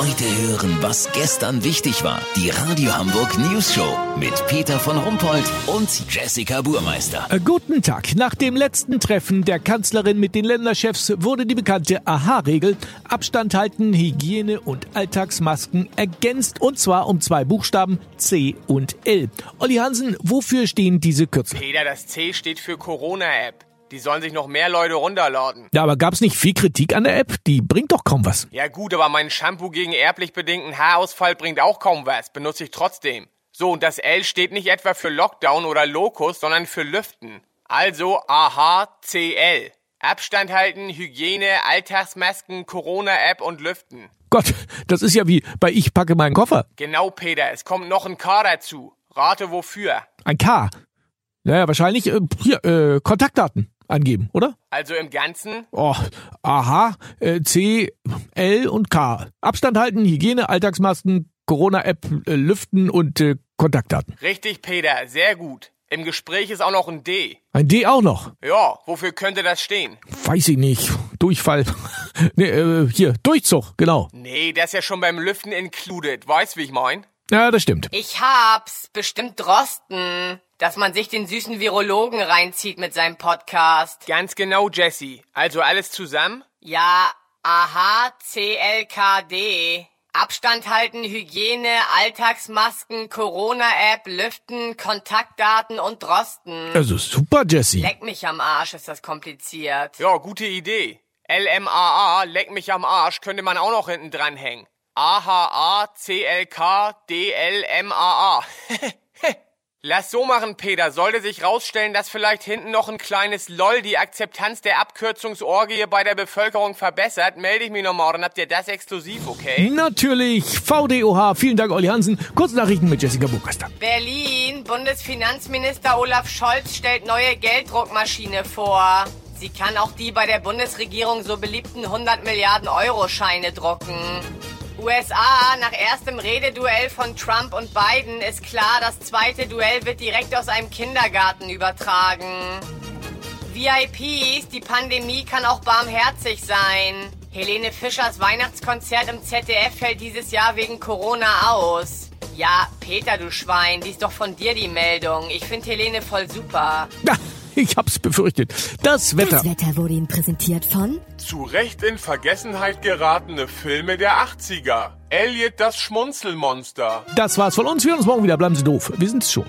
Heute hören, was gestern wichtig war. Die Radio Hamburg News Show mit Peter von Rumpold und Jessica Burmeister. Äh, Guten Tag. Nach dem letzten Treffen der Kanzlerin mit den Länderchefs wurde die bekannte AHA-Regel Abstand halten, Hygiene und Alltagsmasken ergänzt und zwar um zwei Buchstaben C und L. Olli Hansen, wofür stehen diese Kürzel? Peter, das C steht für Corona-App. Die sollen sich noch mehr Leute runterladen. Ja, aber gab's nicht viel Kritik an der App? Die bringt doch kaum was. Ja gut, aber mein Shampoo gegen erblich bedingten Haarausfall bringt auch kaum was. Benutze ich trotzdem. So, und das L steht nicht etwa für Lockdown oder Lokus, sondern für Lüften. Also AHCL. Abstand halten, Hygiene, Alltagsmasken, Corona-App und Lüften. Gott, das ist ja wie bei Ich packe meinen Koffer. Genau, Peter, es kommt noch ein K dazu. Rate wofür. Ein K. Naja, wahrscheinlich äh, hier, äh, Kontaktdaten angeben, oder? Also im Ganzen? Oh, aha, äh, C, L und K. Abstand halten, Hygiene, Alltagsmasken, Corona-App, äh, Lüften und äh, Kontaktdaten. Richtig, Peter, sehr gut. Im Gespräch ist auch noch ein D. Ein D auch noch. Ja, wofür könnte das stehen? Weiß ich nicht. Durchfall. nee, äh, hier, Durchzug, genau. Nee, das ist ja schon beim Lüften included. Weißt, wie ich mein? Ja, das stimmt. Ich hab's. Bestimmt Drosten. Dass man sich den süßen Virologen reinzieht mit seinem Podcast. Ganz genau, Jesse. Also alles zusammen? Ja, aha, CLKD. Abstand halten, Hygiene, Alltagsmasken, Corona-App, Lüften, Kontaktdaten und Drosten. Also super, Jesse. Leck mich am Arsch, ist das kompliziert. Ja, gute Idee. LMAA, leck mich am Arsch, könnte man auch noch hinten dranhängen. AHA, CLK, DLMAA. Lass so machen, Peter. Sollte sich rausstellen, dass vielleicht hinten noch ein kleines LOL die Akzeptanz der Abkürzungsorgie bei der Bevölkerung verbessert, melde ich mich nochmal, dann habt ihr das exklusiv, okay? Natürlich. VDOH. Vielen Dank, Olli Hansen. Kurznachrichten mit Jessica Burkester. Berlin, Bundesfinanzminister Olaf Scholz stellt neue Gelddruckmaschine vor. Sie kann auch die bei der Bundesregierung so beliebten 100 Milliarden Euro Scheine drucken. USA, nach erstem Rededuell von Trump und Biden ist klar, das zweite Duell wird direkt aus einem Kindergarten übertragen. VIPs, die Pandemie kann auch barmherzig sein. Helene Fischers Weihnachtskonzert im ZDF fällt dieses Jahr wegen Corona aus. Ja, Peter, du Schwein, die ist doch von dir die Meldung. Ich finde Helene voll super. Ich hab's befürchtet. Das Wetter. Das Wetter wurde Ihnen präsentiert von Zu Recht in Vergessenheit geratene Filme der 80er. Elliot das Schmunzelmonster. Das war's von uns. Wir hören uns morgen wieder. Bleiben Sie doof. Wir sind's schon.